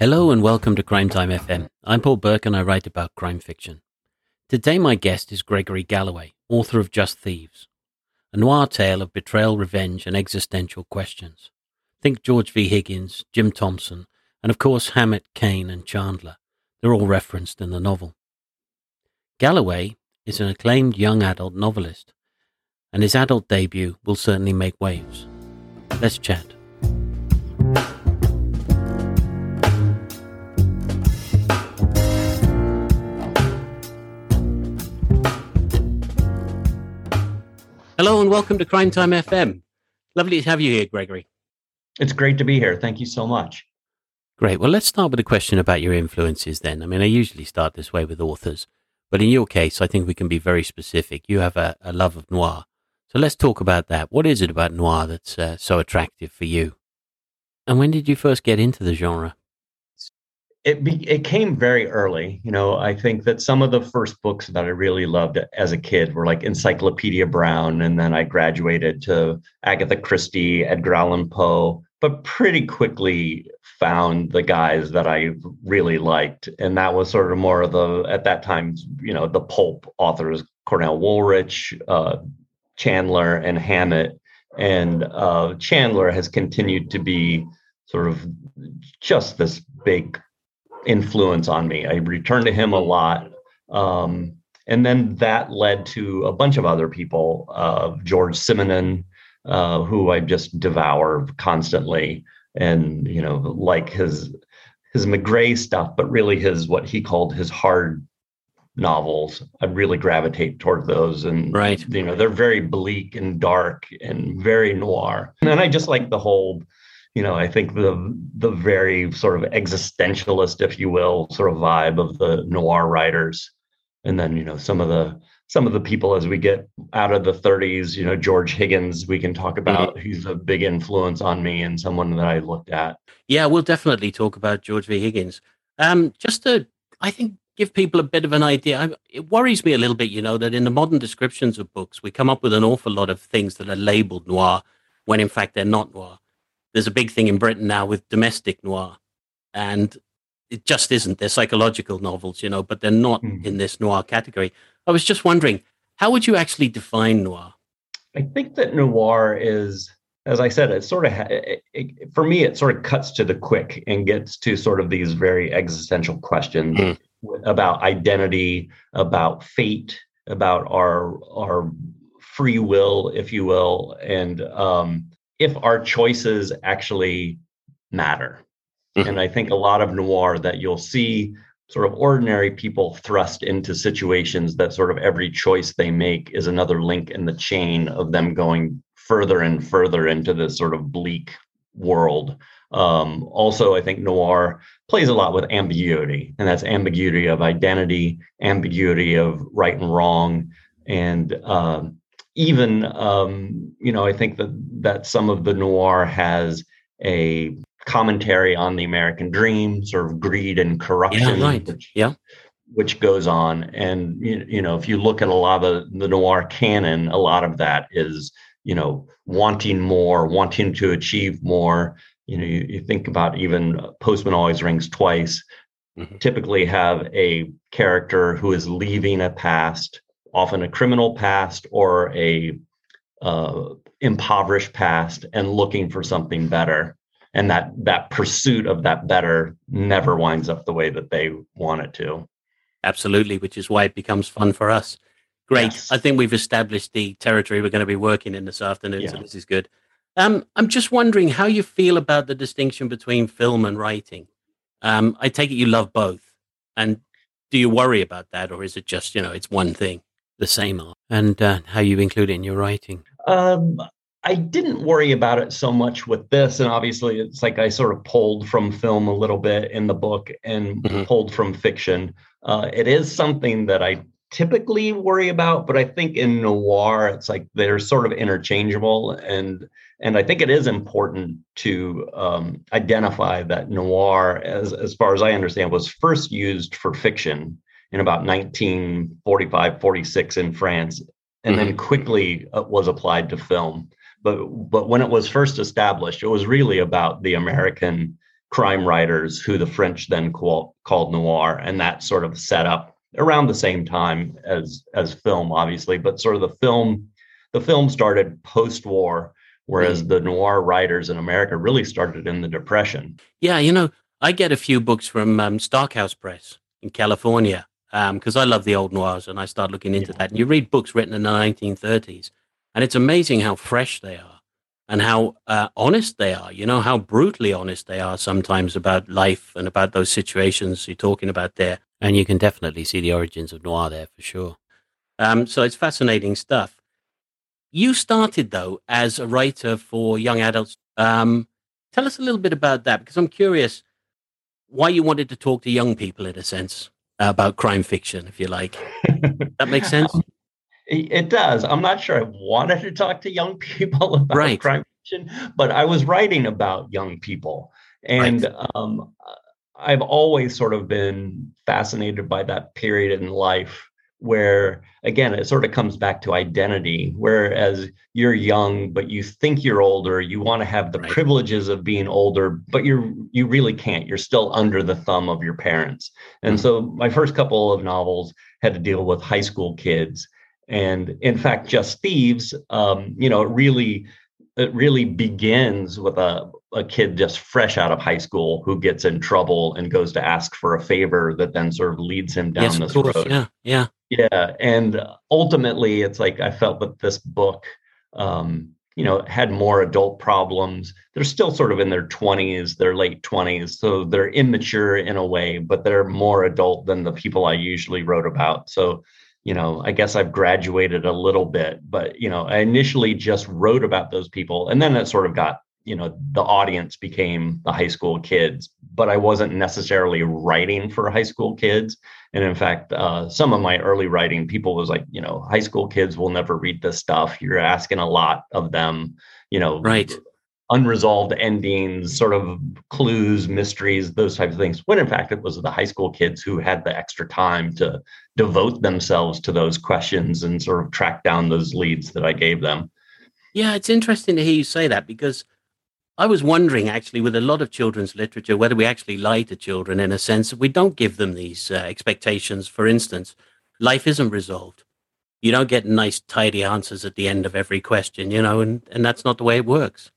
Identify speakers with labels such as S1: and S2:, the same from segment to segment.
S1: Hello and welcome to Crime Time FM. I'm Paul Burke and I write about crime fiction. Today my guest is Gregory Galloway, author of Just Thieves, a noir tale of betrayal, revenge, and existential questions. Think George V. Higgins, Jim Thompson, and of course Hammett, Kane, and Chandler. They're all referenced in the novel. Galloway is an acclaimed young adult novelist, and his adult debut will certainly make waves. Let's chat. Hello and welcome to Crime Time FM. Lovely to have you here, Gregory.
S2: It's great to be here. Thank you so much.
S1: Great. Well, let's start with a question about your influences then. I mean, I usually start this way with authors, but in your case, I think we can be very specific. You have a, a love of noir. So let's talk about that. What is it about noir that's uh, so attractive for you? And when did you first get into the genre?
S2: It be, it came very early. You know, I think that some of the first books that I really loved as a kid were like Encyclopedia Brown, and then I graduated to Agatha Christie, Edgar Allan Poe, but pretty quickly found the guys that I really liked, and that was sort of more of the at that time, you know, the pulp authors, Cornell Woolrich, uh, Chandler, and Hammett, and uh, Chandler has continued to be sort of just this big influence on me. I returned to him a lot. Um, and then that led to a bunch of other people, uh, George Simenon, uh, who I just devour constantly, and you know, like his his Maigret stuff, but really his what he called his hard novels. I really gravitate toward those, and
S1: right,
S2: you know, they're very bleak and dark and very noir. And I just like the whole you know, I think the the very sort of existentialist, if you will, sort of vibe of the noir writers, and then you know some of the some of the people as we get out of the 30s, you know, George Higgins, we can talk mm-hmm. about. Mm-hmm. He's a big influence on me and someone that I looked at.
S1: Yeah, we'll definitely talk about George V. Higgins. Um, just to, I think, give people a bit of an idea. It worries me a little bit, you know, that in the modern descriptions of books, we come up with an awful lot of things that are labeled noir when in fact they're not noir there's a big thing in Britain now with domestic noir, and it just isn't. They're psychological novels, you know, but they're not mm. in this noir category. I was just wondering, how would you actually define noir?
S2: I think that noir is, as I said, it sort of, it, it, for me, it sort of cuts to the quick and gets to sort of these very existential questions mm. about identity, about fate, about our our free will, if you will, and um, if our choices actually matter. Mm-hmm. And I think a lot of noir that you'll see sort of ordinary people thrust into situations that sort of every choice they make is another link in the chain of them going further and further into this sort of bleak world. Um, also, I think noir plays a lot with ambiguity, and that's ambiguity of identity, ambiguity of right and wrong, and um, even um, you know, I think that that some of the noir has a commentary on the American dream, sort of greed and corruption.
S1: Yeah, right.
S2: Which,
S1: yeah.
S2: Which goes on, and you, you know, if you look at a lot of the noir canon, a lot of that is you know wanting more, wanting to achieve more. You know, you, you think about even Postman always rings twice. Mm-hmm. Typically, have a character who is leaving a past often a criminal past or a uh, impoverished past and looking for something better. And that that pursuit of that better never winds up the way that they want it to.
S1: Absolutely which is why it becomes fun for us. Great. Yes. i think we've established the territory we're going to be working in this afternoon yeah. so this is good. Um, i'm just wondering how you feel about the distinction between film and writing. Um, i take it you love both. And do you worry about that or is it just you know it's one thing the same art and uh, how you include it in your writing?
S2: Um, I didn't worry about it so much with this. And obviously, it's like I sort of pulled from film a little bit in the book and mm-hmm. pulled from fiction. Uh, it is something that I typically worry about, but I think in noir, it's like they're sort of interchangeable. And and I think it is important to um, identify that noir, as as far as I understand, was first used for fiction in about 1945, 46 in France, and mm-hmm. then quickly uh, was applied to film. But but when it was first established, it was really about the American crime writers who the French then call, called noir, and that sort of set up around the same time as as film, obviously, but sort of the film the film started post-war, whereas mm. the noir writers in America really started in the Depression.
S1: Yeah, you know, I get a few books from um, Stark House Press in California because um, I love the old noirs, and I start looking into yeah. that. And you read books written in the 1930s, and it's amazing how fresh they are and how uh, honest they are. You know how brutally honest they are sometimes about life and about those situations you're talking about there. And you can definitely see the origins of noir there for sure. Um, so it's fascinating stuff. You started though as a writer for young adults. Um, tell us a little bit about that because I'm curious why you wanted to talk to young people in a sense about crime fiction, if you like. that makes sense.
S2: It does. I'm not sure I wanted to talk to young people about right. crime fiction, but I was writing about young people, and right. um, I've always sort of been fascinated by that period in life where again it sort of comes back to identity whereas you're young but you think you're older you want to have the right. privileges of being older but you're you really can't you're still under the thumb of your parents and mm-hmm. so my first couple of novels had to deal with high school kids and in fact just thieves um, you know it really it really begins with a, a kid just fresh out of high school who gets in trouble and goes to ask for a favor that then sort of leads him down yes, this road.
S1: Yeah, yeah,
S2: yeah. And ultimately, it's like I felt that this book, um, you know, had more adult problems. They're still sort of in their twenties, their late twenties, so they're immature in a way, but they're more adult than the people I usually wrote about. So you know, I guess I've graduated a little bit, but you know, I initially just wrote about those people, and then it sort of got, you know, the audience became the high school kids, but I wasn't necessarily writing for high school kids. And in fact, uh, some of my early writing, people was like, you know, high school kids will never read this stuff. You're asking a lot of them, you know,
S1: right
S2: unresolved endings, sort of clues, mysteries, those types of things. When in fact, it was the high school kids who had the extra time to devote themselves to those questions and sort of track down those leads that I gave them.
S1: Yeah, it's interesting to hear you say that because I was wondering actually with a lot of children's literature whether we actually lie to children in a sense that we don't give them these uh, expectations. For instance, life isn't resolved. You don't get nice, tidy answers at the end of every question, you know, and, and that's not the way it works.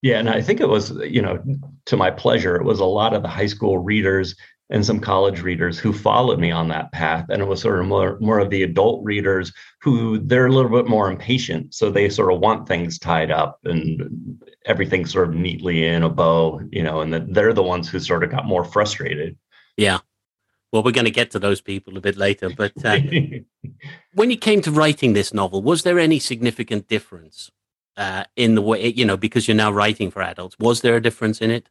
S2: Yeah, and I think it was, you know, to my pleasure, it was a lot of the high school readers and some college readers who followed me on that path. And it was sort of more, more of the adult readers who they're a little bit more impatient. So they sort of want things tied up and everything sort of neatly in a bow, you know, and that they're the ones who sort of got more frustrated.
S1: Yeah. Well, we're going to get to those people a bit later. But uh, when you came to writing this novel, was there any significant difference uh, in the way you know because you're now writing for adults was there a difference in it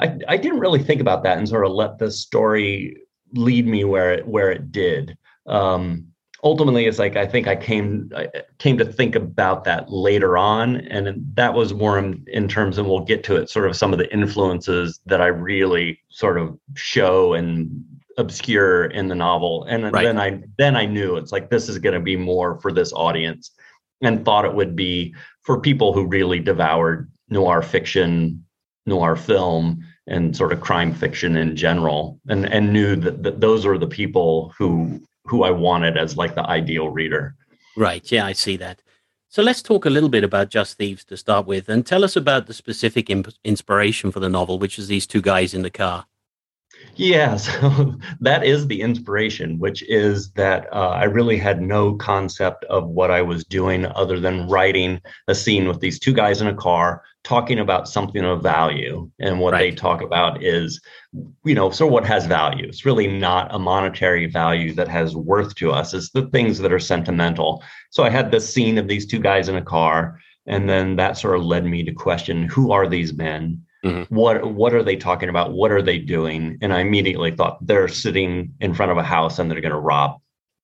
S2: I, I didn't really think about that and sort of let the story lead me where it where it did um, ultimately it's like i think i came I came to think about that later on and that was more in, in terms and we'll get to it sort of some of the influences that i really sort of show and obscure in the novel and right. then i then i knew it's like this is going to be more for this audience and thought it would be for people who really devoured noir fiction, noir film, and sort of crime fiction in general, and and knew that, that those are the people who who I wanted as like the ideal reader.
S1: Right. Yeah, I see that. So let's talk a little bit about Just Thieves to start with, and tell us about the specific imp- inspiration for the novel, which is these two guys in the car.
S2: Yeah, so that is the inspiration, which is that uh, I really had no concept of what I was doing other than writing a scene with these two guys in a car talking about something of value. And what right. they talk about is, you know, so what has value? It's really not a monetary value that has worth to us, it's the things that are sentimental. So I had this scene of these two guys in a car. And then that sort of led me to question who are these men? Mm-hmm. What what are they talking about? What are they doing? And I immediately thought they're sitting in front of a house and they're going to rob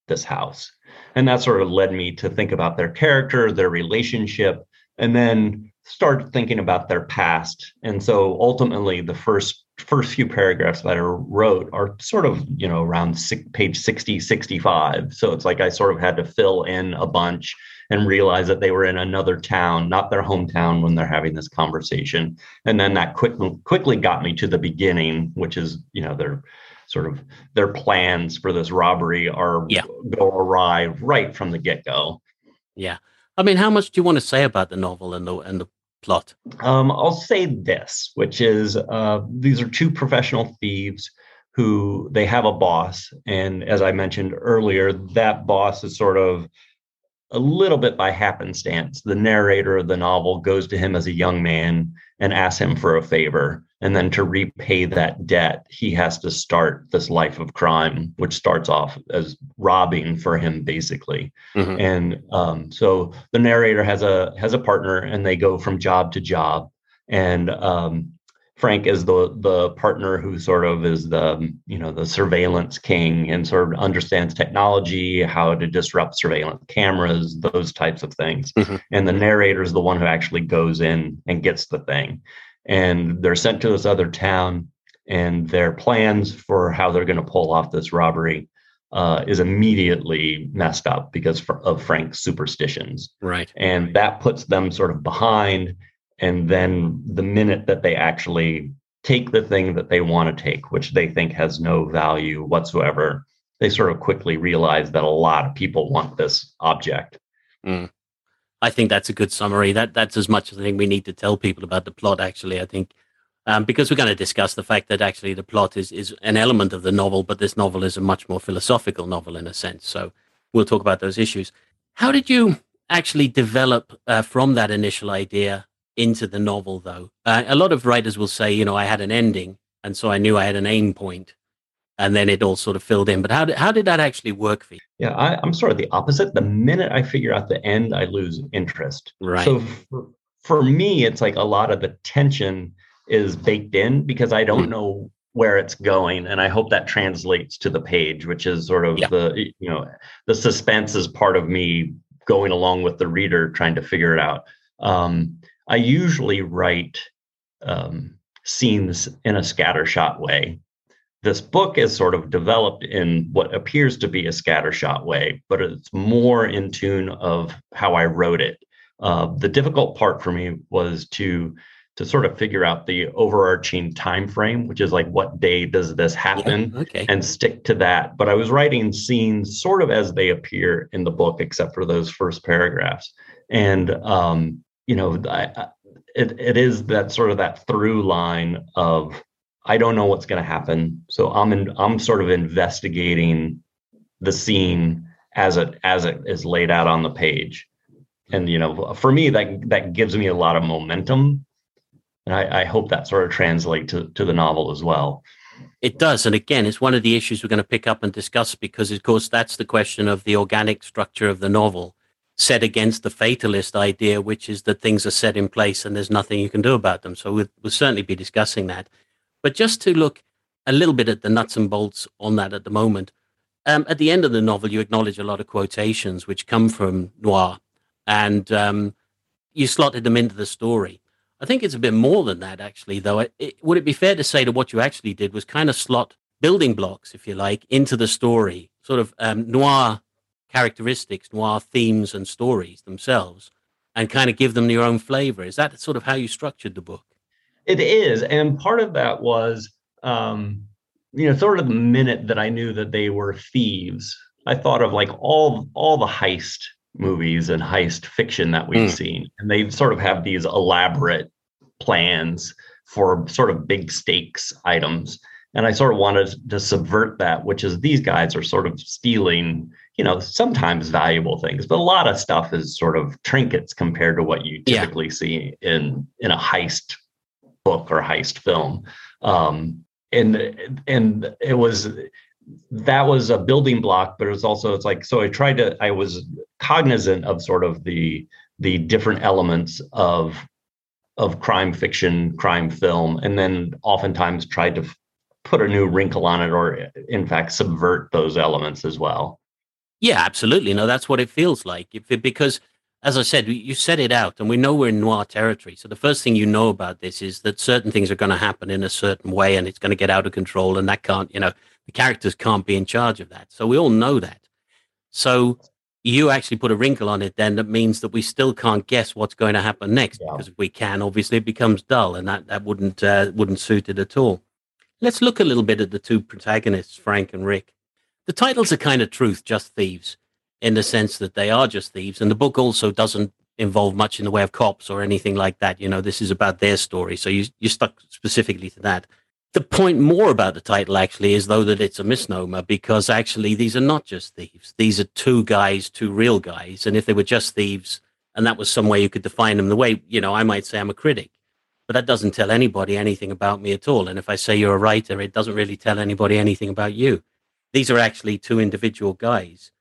S2: this house. And that sort of led me to think about their character, their relationship, and then start thinking about their past. And so ultimately, the first first few paragraphs that I wrote are sort of, you know, around six, page 60, 65. So it's like I sort of had to fill in a bunch and realize that they were in another town, not their hometown when they're having this conversation. And then that quickly quickly got me to the beginning, which is, you know, their sort of their plans for this robbery are yeah. go awry right from the get-go.
S1: Yeah. I mean, how much do you want to say about the novel and the and the plot?
S2: Um, I'll say this, which is uh, these are two professional thieves who they have a boss, and as I mentioned earlier, that boss is sort of a little bit by happenstance. The narrator of the novel goes to him as a young man and asks him for a favor. And then to repay that debt, he has to start this life of crime, which starts off as robbing for him, basically. Mm-hmm. And um, so the narrator has a has a partner, and they go from job to job. And um, Frank is the the partner who sort of is the you know the surveillance king and sort of understands technology, how to disrupt surveillance cameras, those types of things. Mm-hmm. And the narrator is the one who actually goes in and gets the thing. And they're sent to this other town, and their plans for how they're going to pull off this robbery uh, is immediately messed up because of Frank's superstitions.
S1: Right.
S2: And that puts them sort of behind and then the minute that they actually take the thing that they want to take, which they think has no value whatsoever, they sort of quickly realize that a lot of people want this object.
S1: Mm. I think that's a good summary. That that's as much as I think we need to tell people about the plot. Actually, I think um, because we're going to discuss the fact that actually the plot is is an element of the novel, but this novel is a much more philosophical novel in a sense. So we'll talk about those issues. How did you actually develop uh, from that initial idea into the novel, though. Uh, a lot of writers will say, you know, I had an ending, and so I knew I had an aim point, and then it all sort of filled in. But how did how did that actually work for you?
S2: Yeah, I, am sort of the opposite. The minute I figure out the end, I lose interest.
S1: Right.
S2: So for, for me, it's like a lot of the tension is baked in because I don't mm. know where it's going and i hope that translates to the page which is sort of yeah. the you know the suspense is part of me going along with the reader trying to figure it out um, I usually write um, scenes in a scattershot way. This book is sort of developed in what appears to be a scattershot way, but it's more in tune of how I wrote it. Uh, the difficult part for me was to to sort of figure out the overarching time frame, which is like what day does this happen,
S1: yeah, okay.
S2: and stick to that. But I was writing scenes sort of as they appear in the book, except for those first paragraphs. And um, you know, I, it, it is that sort of that through line of I don't know what's going to happen, so I'm in, I'm sort of investigating the scene as it as it is laid out on the page, and you know, for me that that gives me a lot of momentum, and I, I hope that sort of translates to to the novel as well.
S1: It does. And again, it's one of the issues we're going to pick up and discuss because, of course, that's the question of the organic structure of the novel set against the fatalist idea, which is that things are set in place and there's nothing you can do about them. So we'll, we'll certainly be discussing that. But just to look a little bit at the nuts and bolts on that at the moment, um, at the end of the novel, you acknowledge a lot of quotations which come from noir, and um, you slotted them into the story. I think it's a bit more than that, actually, though. It, it, would it be fair to say that what you actually did was kind of slot building blocks, if you like, into the story, sort of um, noir characteristics, noir themes and stories themselves, and kind of give them your own flavor. Is that sort of how you structured the book?
S2: It is, and part of that was, um, you know, sort of the minute that I knew that they were thieves, I thought of like all all the heist movies and heist fiction that we've mm. seen, and they sort of have these elaborate plans for sort of big stakes items. And I sort of wanted to subvert that, which is these guys are sort of stealing you know, sometimes valuable things, but a lot of stuff is sort of trinkets compared to what you typically yeah. see in in a heist book or heist film. Um, and and it was that was a building block, but it was also it's like so I tried to I was cognizant of sort of the the different elements of of crime fiction, crime film, and then oftentimes tried to put a new wrinkle on it or in fact subvert those elements as well.
S1: Yeah, absolutely. No, that's what it feels like. If it, because as I said, you set it out, and we know we're in noir territory. So the first thing you know about this is that certain things are going to happen in a certain way, and it's going to get out of control, and that can't, you know, the characters can't be in charge of that. So we all know that. So you actually put a wrinkle on it then that means that we still can't guess what's going to happen next yeah. because if we can obviously it becomes dull and that, that wouldn't uh, wouldn't suit it at all let's look a little bit at the two protagonists frank and rick the titles are kind of truth just thieves in the sense that they are just thieves and the book also doesn't involve much in the way of cops or anything like that you know this is about their story so you, you stuck specifically to that the point more about the title actually is though that it's a misnomer because actually these are not just thieves. These are two guys, two real guys. And if they were just thieves and that was some way you could define them, the way, you know, I might say I'm a critic, but that doesn't tell anybody anything about me at all. And if I say you're a writer, it doesn't really tell anybody anything about you. These are actually two individual guys.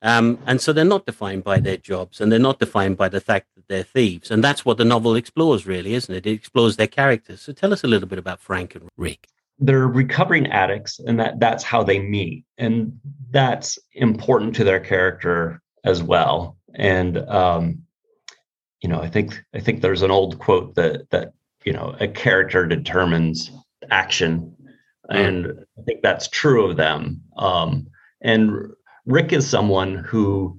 S1: Um, and so they're not defined by their jobs and they're not defined by the fact that they're thieves. And that's what the novel explores, really, isn't it? It explores their characters. So tell us a little bit about Frank and Rick.
S2: They're recovering addicts, and that, that's how they meet. And that's important to their character as well. And, um, you know, I think I think there's an old quote that that you know a character determines action. And I think that's true of them. Um, and Rick is someone who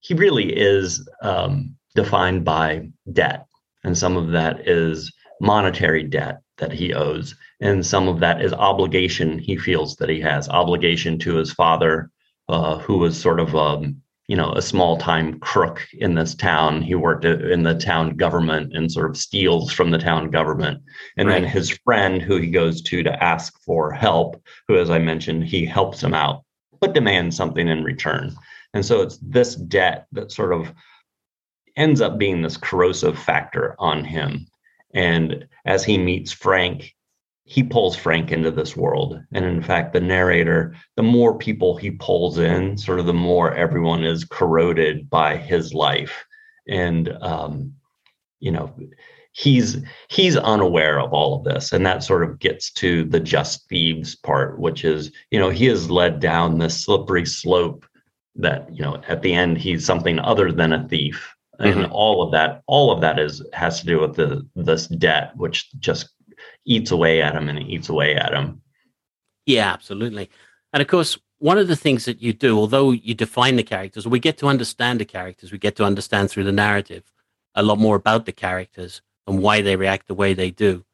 S2: he really is um, defined by debt, and some of that is monetary debt that he owes, and some of that is obligation he feels that he has obligation to his father, uh, who was sort of um, you know a small time crook in this town. He worked in the town government and sort of steals from the town government, and right. then his friend, who he goes to to ask for help, who, as I mentioned, he helps him out but demands something in return. And so it's this debt that sort of ends up being this corrosive factor on him. And as he meets Frank, he pulls Frank into this world. And in fact, the narrator, the more people he pulls in, sort of the more everyone is corroded by his life. And, um, you know, he's he's unaware of all of this and that sort of gets to the just thieves part which is you know he is led down this slippery slope that you know at the end he's something other than a thief and mm-hmm. all of that all of that is has to do with the this debt which just eats away at him and it eats away at him
S1: yeah absolutely and of course one of the things that you do although you define the characters we get to understand the characters we get to understand through the narrative a lot more about the characters and why they react the way they do,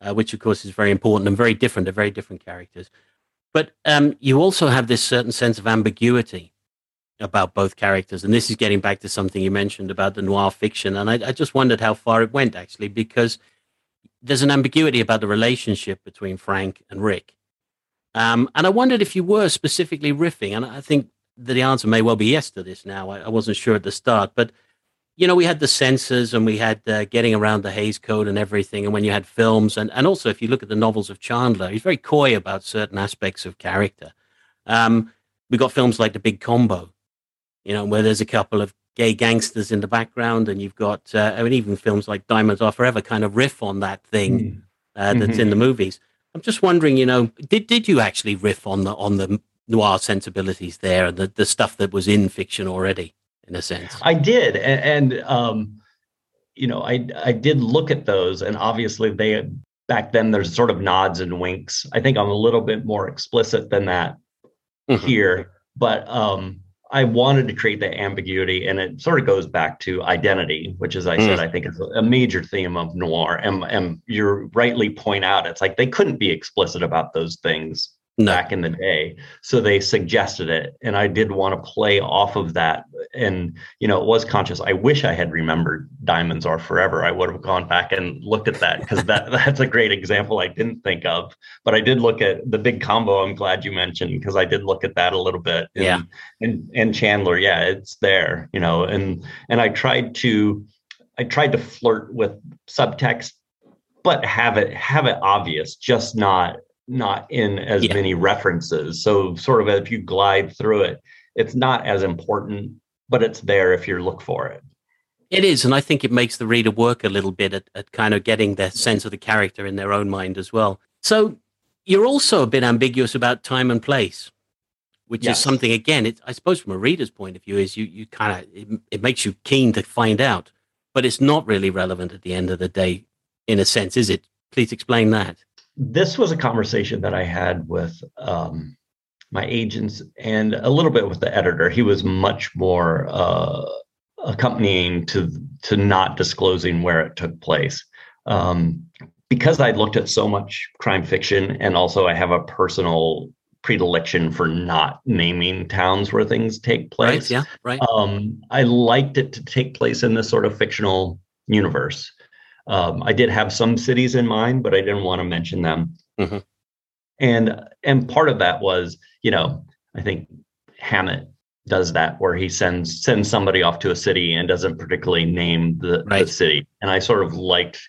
S1: uh, which of course is very important and very different. They're very different characters. But um, you also have this certain sense of ambiguity about both characters. And this is getting back to something you mentioned about the noir fiction. And I, I just wondered how far it went, actually, because there's an ambiguity about the relationship between Frank and Rick. Um, and I wondered if you were specifically riffing, and I think that the answer may well be yes to this now. I, I wasn't sure at the start, but you know, we had the censors and we had uh, getting around the Hays Code and everything. And when you had films, and, and also if you look at the novels of Chandler, he's very coy about certain aspects of character. Um, we got films like The Big Combo, you know, where there's a couple of gay gangsters in the background, and you've got, uh, I mean, even films like Diamonds Are Forever kind of riff on that thing mm. uh, that's mm-hmm. in the movies. I'm just wondering, you know, did did you actually riff on the on the noir sensibilities there and the, the stuff that was in fiction already? in a sense.
S2: I did, and, and um, you know, I I did look at those, and obviously they back then there's sort of nods and winks. I think I'm a little bit more explicit than that mm-hmm. here, but um, I wanted to create that ambiguity, and it sort of goes back to identity, which, as I mm. said, I think is a major theme of noir. And, and you rightly point out, it's like they couldn't be explicit about those things no. back in the day. So they suggested it. And I did want to play off of that. And, you know, it was conscious. I wish I had remembered Diamonds Are Forever. I would have gone back and looked at that because that, that's a great example I didn't think of. But I did look at the big combo. I'm glad you mentioned because I did look at that a little bit.
S1: And, yeah.
S2: And, and Chandler, yeah, it's there, you know, and, and I tried to, I tried to flirt with subtext but have it have it obvious just not not in as yeah. many references. So sort of if you glide through it, it's not as important, but it's there if you look for it.
S1: It is, and I think it makes the reader work a little bit at, at kind of getting the sense of the character in their own mind as well. So you're also a bit ambiguous about time and place. which yes. is something again. It, I suppose from a reader's point of view, is you you kind of it, it makes you keen to find out, but it's not really relevant at the end of the day, in a sense, is it? Please explain that.
S2: This was a conversation that I had with um, my agents and a little bit with the editor. He was much more uh, accompanying to to not disclosing where it took place. Um, because I looked at so much crime fiction, and also I have a personal predilection for not naming towns where things take place.
S1: Right, yeah, right.
S2: Um, I liked it to take place in this sort of fictional universe. Um, I did have some cities in mind, but I didn't want to mention them. Mm-hmm. And and part of that was, you know, I think Hammett does that where he sends sends somebody off to a city and doesn't particularly name the, right. the city. And I sort of liked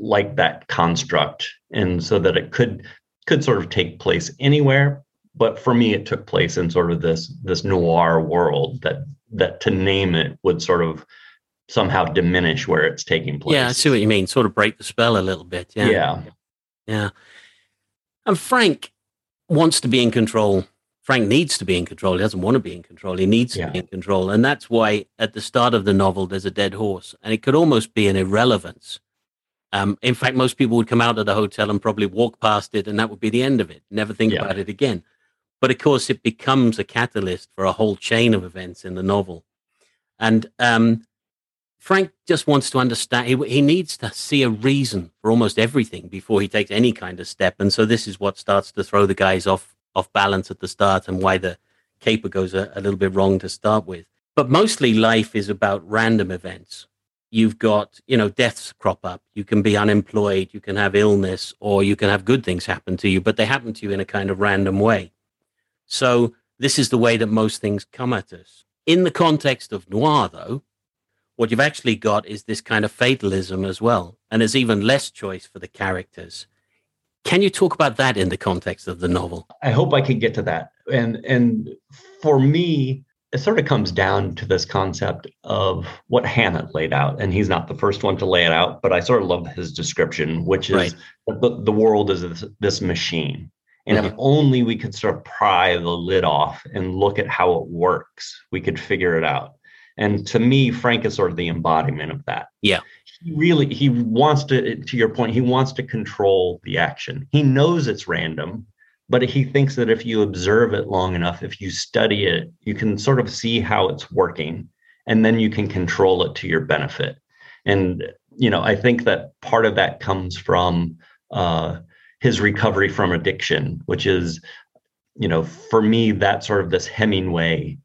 S2: liked that construct, and so that it could could sort of take place anywhere. But for me, it took place in sort of this this noir world that that to name it would sort of somehow diminish where it's taking place.
S1: Yeah, I see what you mean. Sort of break the spell a little bit. Yeah.
S2: Yeah.
S1: Yeah. And Frank wants to be in control. Frank needs to be in control. He doesn't want to be in control. He needs yeah. to be in control. And that's why at the start of the novel, there's a dead horse. And it could almost be an irrelevance. Um, in fact, most people would come out of the hotel and probably walk past it, and that would be the end of it. Never think yeah. about it again. But of course, it becomes a catalyst for a whole chain of events in the novel. And um, Frank just wants to understand. He, he needs to see a reason for almost everything before he takes any kind of step. And so this is what starts to throw the guys off off balance at the start, and why the caper goes a, a little bit wrong to start with. But mostly, life is about random events. You've got, you know, deaths crop up. You can be unemployed. You can have illness, or you can have good things happen to you. But they happen to you in a kind of random way. So this is the way that most things come at us. In the context of noir, though, what you've actually got is this kind of fatalism as well. And there's even less choice for the characters. Can you talk about that in the context of the novel?
S2: I hope I can get to that. And and for me, it sort of comes down to this concept of what Hammett laid out. And he's not the first one to lay it out, but I sort of love his description, which is right. the, the world is this, this machine. And mm-hmm. if only we could sort of pry the lid off and look at how it works, we could figure it out. And to me, Frank is sort of the embodiment of that.
S1: Yeah.
S2: He really he wants to to your point, he wants to control the action. He knows it's random, but he thinks that if you observe it long enough, if you study it, you can sort of see how it's working and then you can control it to your benefit. And you know, I think that part of that comes from uh, his recovery from addiction, which is, you know, for me, that's sort of this Hemingway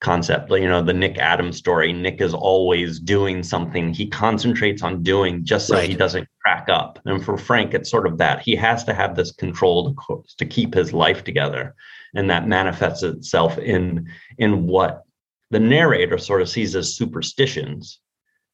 S2: concept you know the nick adams story nick is always doing something he concentrates on doing just so right. he doesn't crack up and for frank it's sort of that he has to have this control to, to keep his life together and that manifests itself in in what the narrator sort of sees as superstitions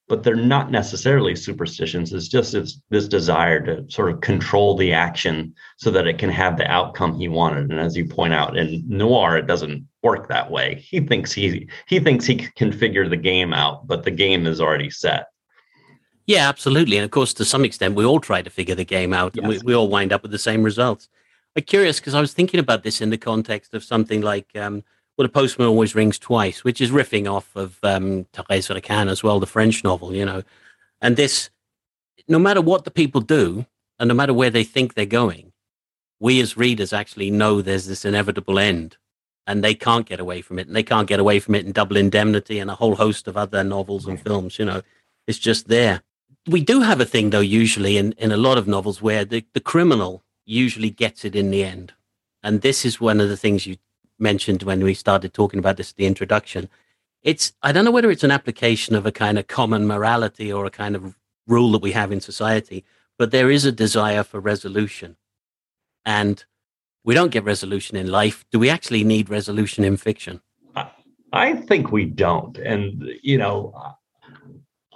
S2: but they're not necessarily superstitions. It's just this, this desire to sort of control the action so that it can have the outcome he wanted. And as you point out, in noir, it doesn't work that way. He thinks he he thinks he can figure the game out, but the game is already set.
S1: Yeah, absolutely. And of course, to some extent, we all try to figure the game out, yes. and we, we all wind up with the same results. I'm curious because I was thinking about this in the context of something like um, well, the postman always rings twice, which is riffing off of um, Thérèse Raquin as well, the French novel, you know. And this, no matter what the people do, and no matter where they think they're going, we as readers actually know there's this inevitable end, and they can't get away from it, and they can't get away from it in Double Indemnity and a whole host of other novels and films. You know, it's just there. We do have a thing, though, usually in, in a lot of novels where the, the criminal usually gets it in the end. And this is one of the things you mentioned when we started talking about this, at the introduction. It's, I don't know whether it's an application of a kind of common morality or a kind of rule that we have in society, but there is a desire for resolution. And we don't get resolution in life. Do we actually need resolution in fiction?
S2: I think we don't. And, you know,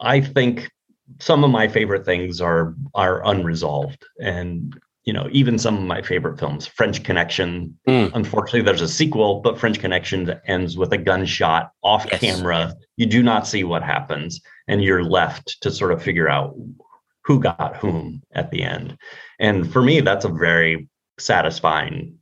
S2: I think some of my favorite things are are unresolved and you know, even some of my favorite films, French Connection. Mm. Unfortunately, there's a sequel, but French Connection ends with a gunshot off yes. camera. You do not see what happens, and you're left to sort of figure out who got whom at the end. And for me, that's a very satisfying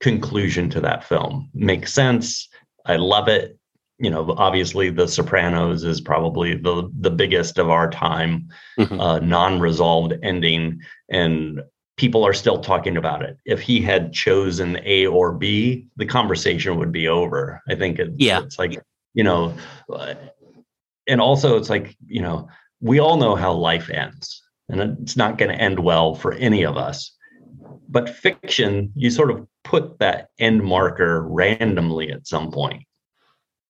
S2: conclusion to that film. Makes sense. I love it. You know, obviously, The Sopranos is probably the the biggest of our time, mm-hmm. uh, non-resolved ending, and people are still talking about it. If he had chosen A or B, the conversation would be over. I think it, yeah. it's like you know, and also it's like you know, we all know how life ends, and it's not going to end well for any of us. But fiction, you sort of put that end marker randomly at some point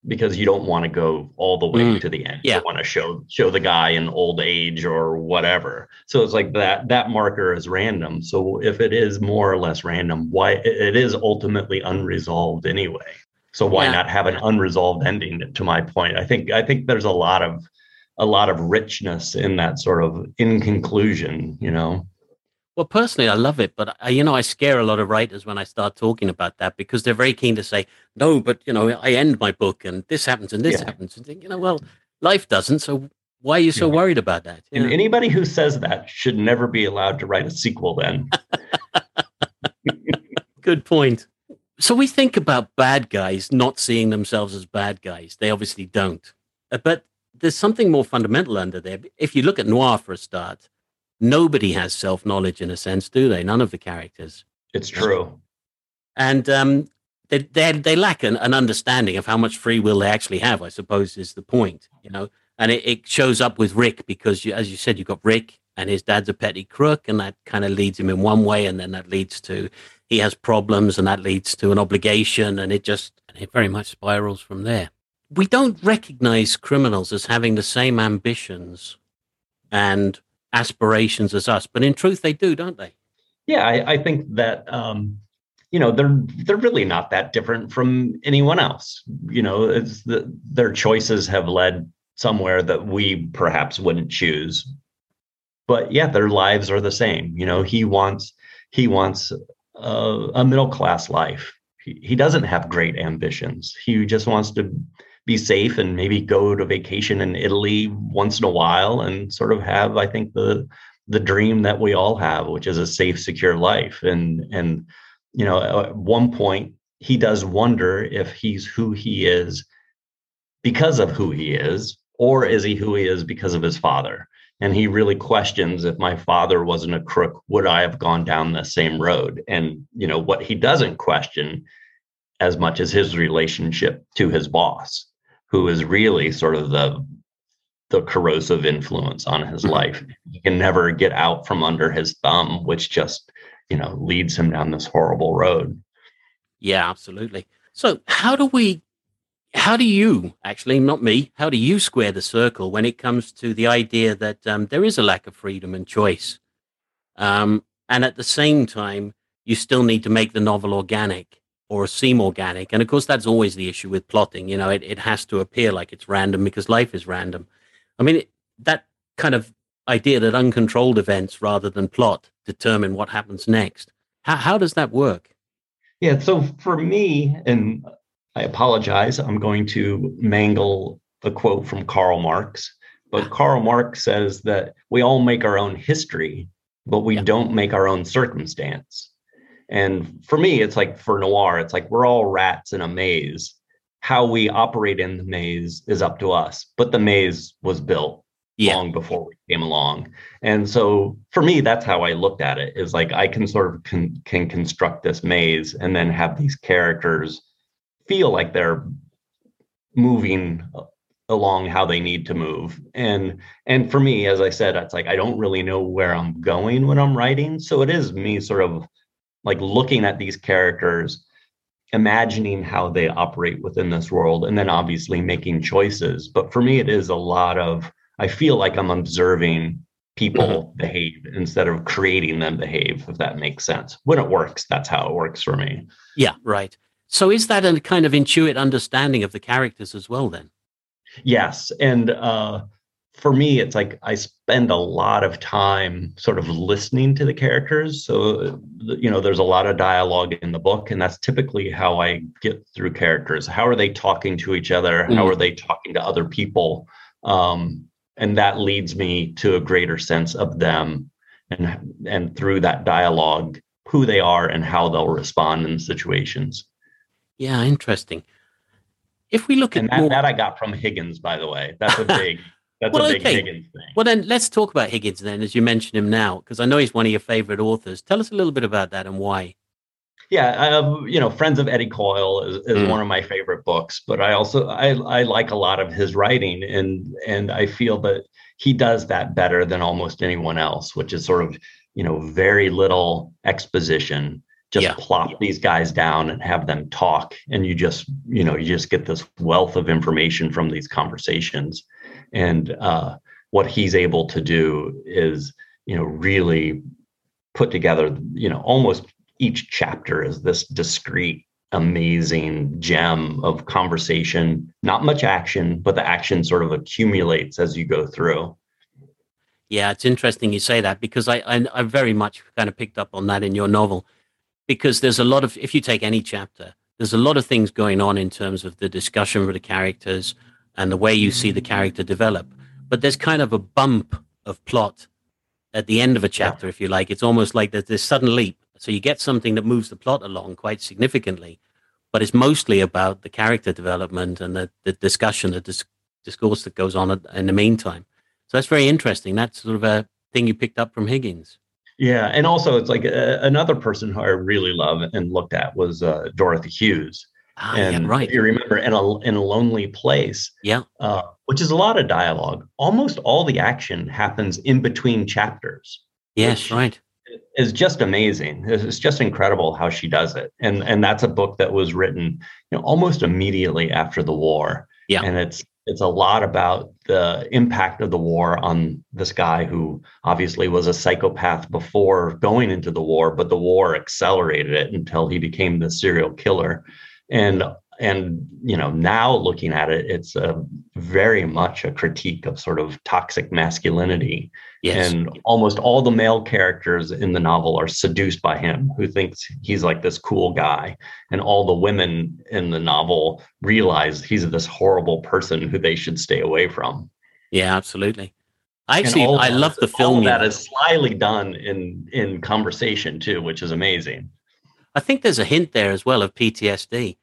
S2: because you don't want to go all the way mm, to the end. Yeah. You want to show show the guy in old age or whatever. So it's like that that marker is random. So if it is more or less random, why it is ultimately unresolved anyway. So why yeah. not have an unresolved ending to my point? I think I think there's a lot of a lot of richness in that sort of in conclusion, you know.
S1: Well, personally, I love it, but I, you know, I scare a lot of writers when I start talking about that because they're very keen to say, "No, but you know, I end my book and this happens and this yeah. happens," and think, you know, well, life doesn't, so why are you so yeah. worried about that?
S2: and anybody who says that should never be allowed to write a sequel. Then,
S1: good point. So we think about bad guys not seeing themselves as bad guys. They obviously don't, uh, but there's something more fundamental under there. If you look at noir for a start nobody has self knowledge in a sense, do they? None of the characters.
S2: It's true.
S1: And um, they, they, they lack an, an, understanding of how much free will they actually have, I suppose, is the point, you know? And it, it shows up with Rick because, you, as you said, you've got Rick and his dad's a petty crook, and that kind of leads him in one way, and then that leads to he has problems, and that leads to an obligation, and it just and it very much spirals from there. We don't recognize criminals as having the same ambitions and aspirations as us, but in truth, they do, don't they?
S2: Yeah, I, I think that um, you know they're they're really not that different from anyone else. You know, it's the, their choices have led somewhere that we perhaps wouldn't choose, but yeah, their lives are the same. You know, he wants he wants a, a middle class life. He, he doesn't have great ambitions. He just wants to be safe and maybe go to vacation in Italy once in a while and sort of have, I think, the the dream that we all have, which is a safe, secure life. And and you know, at one point he does wonder if he's who he is because of who he is, or is he who he is because of his father? And he really questions if my father wasn't a crook, would I have gone down the same road? And you know, what he doesn't question as much as his relationship to his boss who is really sort of the the corrosive influence on his mm-hmm. life. He can never get out from under his thumb, which just, you know, leads him down this horrible road.
S1: Yeah, absolutely. So, how do we how do you actually not me how do you square the circle when it comes to the idea that um, there is a lack of freedom and choice um, and at the same time you still need to make the novel organic or seem organic. And of course, that's always the issue with plotting. You know, it, it has to appear like it's random because life is random. I mean, it, that kind of idea that uncontrolled events rather than plot determine what happens next. How, how does that work?
S2: Yeah. So for me, and I apologize, I'm going to mangle the quote from Karl Marx. But Karl Marx says that we all make our own history, but we yeah. don't make our own circumstance. And for me, it's like for noir, it's like we're all rats in a maze. How we operate in the maze is up to us, but the maze was built yeah. long before we came along. And so for me, that's how I looked at it is like I can sort of con- can construct this maze and then have these characters feel like they're moving uh, along how they need to move and and for me as i said it's like i don't really know where i'm going when i'm writing so it is me sort of like looking at these characters imagining how they operate within this world and then obviously making choices. But for me it is a lot of i feel like i'm observing people mm-hmm. behave instead of creating them behave if that makes sense. When it works that's how it works for me.
S1: Yeah right. So is that a kind of intuitive understanding of the characters as well then?
S2: Yes and uh for me, it's like I spend a lot of time sort of listening to the characters. So, you know, there's a lot of dialogue in the book, and that's typically how I get through characters. How are they talking to each other? Mm. How are they talking to other people? Um, and that leads me to a greater sense of them. And, and through that dialogue, who they are and how they'll respond in situations.
S1: Yeah, interesting. If we look
S2: and
S1: at
S2: that,
S1: more...
S2: that I got from Higgins, by the way. That's a big that's well, a big okay. Higgins thing.
S1: Well, then let's talk about Higgins then, as you mentioned him now, because I know he's one of your favorite authors. Tell us a little bit about that and why.
S2: Yeah, um, you know, Friends of Eddie Coyle is, is mm. one of my favorite books, but I also I, I like a lot of his writing, and and I feel that he does that better than almost anyone else, which is sort of you know very little exposition just yeah. plop yeah. these guys down and have them talk and you just you know you just get this wealth of information from these conversations and uh, what he's able to do is you know really put together you know almost each chapter is this discrete amazing gem of conversation. Not much action but the action sort of accumulates as you go through.
S1: Yeah it's interesting you say that because i i, I very much kind of picked up on that in your novel. Because there's a lot of if you take any chapter there's a lot of things going on in terms of the discussion with the characters and the way you see the character develop. But there's kind of a bump of plot at the end of a chapter if you like. It's almost like there's this sudden leap. So you get something that moves the plot along quite significantly but it's mostly about the character development and the, the discussion the dis- discourse that goes on in the meantime. So that's very interesting. That's sort of a thing you picked up from higgins.
S2: Yeah, and also it's like uh, another person who I really love and looked at was uh, Dorothy Hughes.
S1: Ah,
S2: and
S1: yeah, right.
S2: you remember in a in a lonely place,
S1: yeah,
S2: uh, which is a lot of dialogue. Almost all the action happens in between chapters.
S1: Yes, right.
S2: Is just amazing. It's just incredible how she does it, and and that's a book that was written, you know, almost immediately after the war.
S1: Yeah,
S2: and it's it's a lot about the impact of the war on this guy who obviously was a psychopath before going into the war, but the war accelerated it until he became the serial killer. And and you know now looking at it it's a very much a critique of sort of toxic masculinity. Yes. and almost all the male characters in the novel are seduced by him who thinks he's like this cool guy. And all the women in the novel realize he's this horrible person who they should stay away from.
S1: Yeah absolutely. I actually I love the film
S2: that is slyly done in in conversation too which is amazing
S1: I think there's a hint there as well of PTSD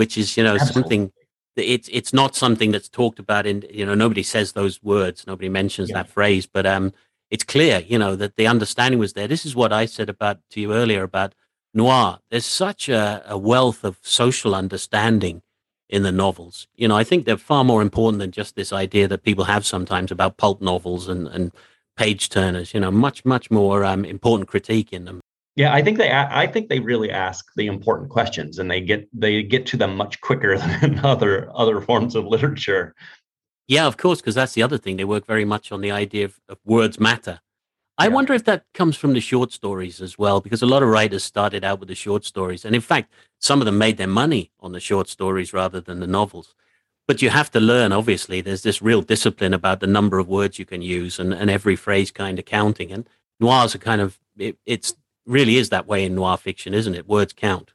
S1: which is you know Absolutely. something it's it's not something that's talked about in you know nobody says those words nobody mentions yeah. that phrase but um it's clear you know that the understanding was there this is what i said about to you earlier about noir there's such a, a wealth of social understanding in the novels you know i think they're far more important than just this idea that people have sometimes about pulp novels and and page turners you know much much more um, important critique in them
S2: yeah, I think they I think they really ask the important questions and they get they get to them much quicker than other other forms of literature.
S1: Yeah, of course, because that's the other thing. They work very much on the idea of, of words matter. I yeah. wonder if that comes from the short stories as well, because a lot of writers started out with the short stories. And in fact, some of them made their money on the short stories rather than the novels. But you have to learn, obviously, there's this real discipline about the number of words you can use and, and every phrase kind of counting. And noirs are kind of, it, it's really is that way in noir fiction, isn't it? Words count.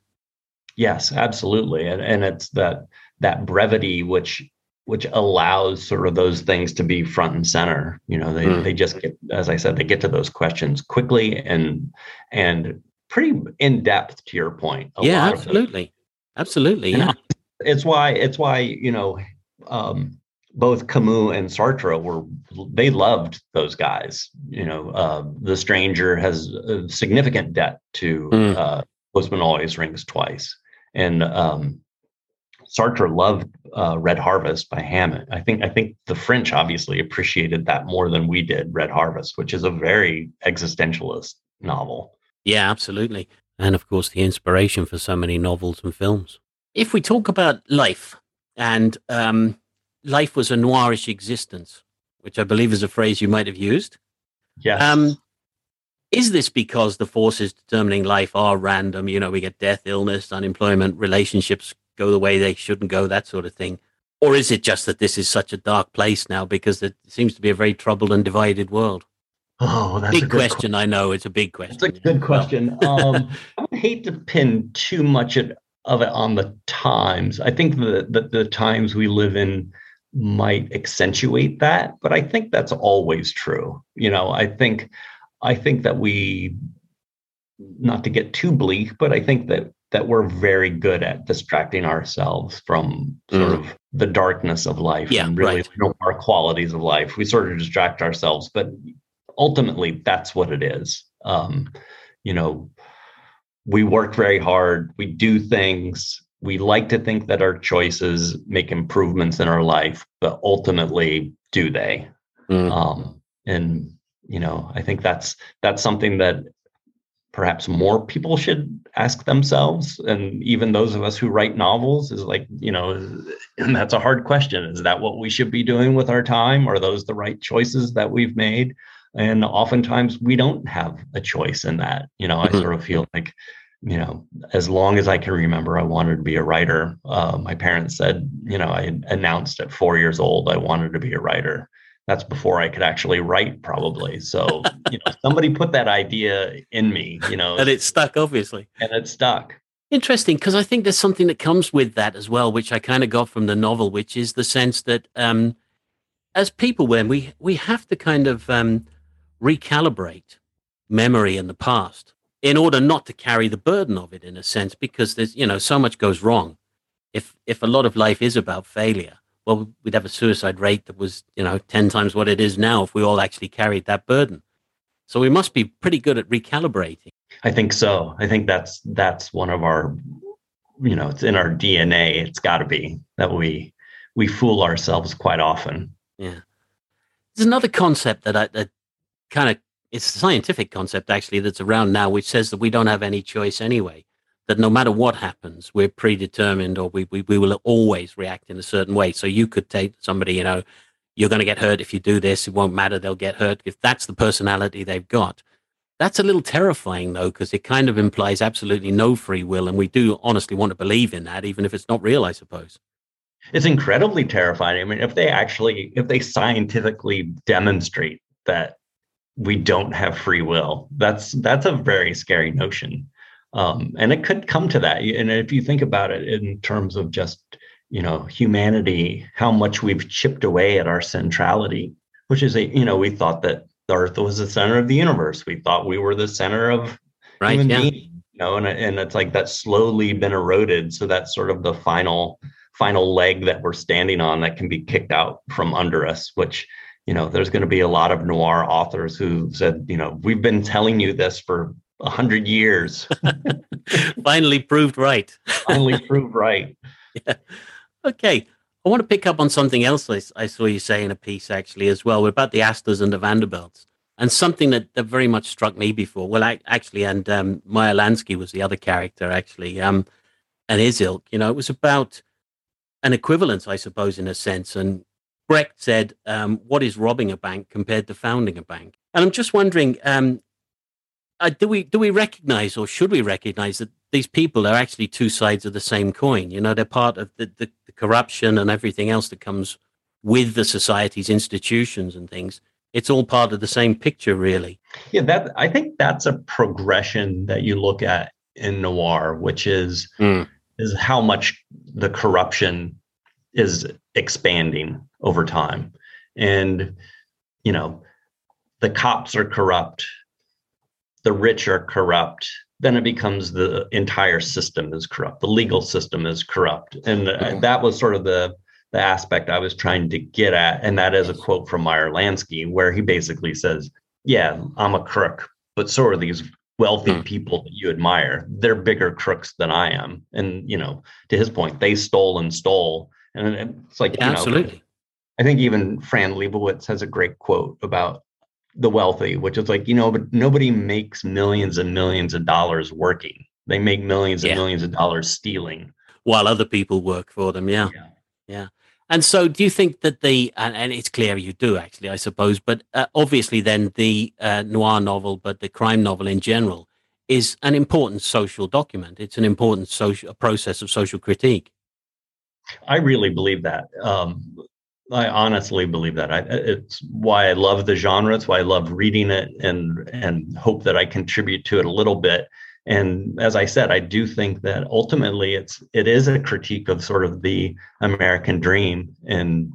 S2: Yes, absolutely, and and it's that that brevity which which allows sort of those things to be front and center. You know, they mm. they just get, as I said, they get to those questions quickly and and pretty in depth. To your point,
S1: yeah, absolutely, absolutely, yeah.
S2: it's why it's why you know um, both Camus and Sartre were they loved those guys. You know, uh, the stranger has a significant debt to mm. uh, Postman Always Rings Twice, and um, Sartre loved uh, Red Harvest by Hammett. I think I think the French obviously appreciated that more than we did. Red Harvest, which is a very existentialist novel.
S1: Yeah, absolutely, and of course the inspiration for so many novels and films. If we talk about life and um, life was a noirish existence, which I believe is a phrase you might have used.
S2: Yes. Um,
S1: is this because the forces determining life are random? You know, we get death, illness, unemployment, relationships go the way they shouldn't go, that sort of thing. Or is it just that this is such a dark place now because it seems to be a very troubled and divided world?
S2: Oh, that's
S1: big
S2: a
S1: question. Qu- I know it's a big question.
S2: It's a good question. um, I would hate to pin too much of it on the times. I think that the, the times we live in might accentuate that but i think that's always true you know i think i think that we not to get too bleak, but I think that that we're very good at distracting ourselves from sort mm. of the darkness of life
S1: yeah,
S2: and really
S1: right.
S2: you know, our qualities of life. We sort of distract ourselves, but ultimately that's what it is. Um, you know, we work very hard, we do things, we like to think that our choices make improvements in our life, but ultimately, do they? Mm. Um, and you know, I think that's that's something that perhaps more people should ask themselves and even those of us who write novels is like you know and that's a hard question is that what we should be doing with our time are those the right choices that we've made and oftentimes we don't have a choice in that you know mm-hmm. i sort of feel like you know as long as i can remember i wanted to be a writer. Uh, my parents said you know i announced at four years old i wanted to be a writer. That's before I could actually write, probably. So, you know, somebody put that idea in me, you know,
S1: and it stuck, obviously,
S2: and it stuck.
S1: Interesting, because I think there's something that comes with that as well, which I kind of got from the novel, which is the sense that um, as people, when we we have to kind of um, recalibrate memory in the past in order not to carry the burden of it, in a sense, because there's you know so much goes wrong. If if a lot of life is about failure, well, we'd have a suicide rate that was, you know, 10 times what it is now if we all actually carried that burden. So we must be pretty good at recalibrating.
S2: I think so. I think that's that's one of our you know, it's in our DNA. It's got to be that we we fool ourselves quite often.
S1: Yeah. There's another concept that I that kind of it's a scientific concept actually that's around now which says that we don't have any choice anyway that no matter what happens, we're predetermined or we, we, we will always react in a certain way. So you could take somebody, you know, you're going to get hurt if you do this. It won't matter. They'll get hurt if that's the personality they've got. That's a little terrifying, though, because it kind of implies absolutely no free will. And we do honestly want to believe in that, even if it's not real, I suppose.
S2: It's incredibly terrifying. I mean, if they actually, if they scientifically demonstrate that we don't have free will, that's that's a very scary notion. Um, and it could come to that. And if you think about it in terms of just, you know, humanity, how much we've chipped away at our centrality, which is a, you know, we thought that the earth was the center of the universe. We thought we were the center of
S1: right, human yeah. being,
S2: you know, and, and it's like that's slowly been eroded. So that's sort of the final, final leg that we're standing on that can be kicked out from under us, which, you know, there's going to be a lot of noir authors who said, you know, we've been telling you this for a hundred years.
S1: Finally proved right.
S2: Finally proved right.
S1: Yeah. Okay. I want to pick up on something else I, I, saw you say in a piece actually as well about the Astors and the Vanderbilts. And something that, that very much struck me before. Well, I, actually, and um, Meyer Lansky was the other character actually, um, and his ilk. You know, it was about an equivalence, I suppose, in a sense. And Brecht said, um, "What is robbing a bank compared to founding a bank?" And I'm just wondering, um, uh, do we do we recognize or should we recognize that these people are actually two sides of the same coin? You know, they're part of the, the, the corruption and everything else that comes with the society's institutions and things. It's all part of the same picture, really.
S2: Yeah, that I think that's a progression that you look at in noir, which is mm. is how much the corruption is expanding over time, and you know, the cops are corrupt the rich are corrupt, then it becomes the entire system is corrupt. The legal system is corrupt. And mm-hmm. that was sort of the the aspect I was trying to get at. And that is a quote from Meyer Lansky, where he basically says, Yeah, I'm a crook, but so are these wealthy mm. people that you admire. They're bigger crooks than I am. And, you know, to his point, they stole and stole. And it's like,
S1: yeah,
S2: you know,
S1: absolutely.
S2: I think even Fran Lebowitz has a great quote about the wealthy, which is like, you know, but nobody makes millions and millions of dollars working. They make millions yeah. and millions of dollars stealing.
S1: While other people work for them. Yeah. Yeah. yeah. And so do you think that the, and, and it's clear you do actually, I suppose, but uh, obviously then the uh, noir novel, but the crime novel in general is an important social document. It's an important social process of social critique.
S2: I really believe that. Um, I honestly believe that. I, it's why I love the genre. It's why I love reading it and and hope that I contribute to it a little bit. And as I said, I do think that ultimately it's it is a critique of sort of the American dream and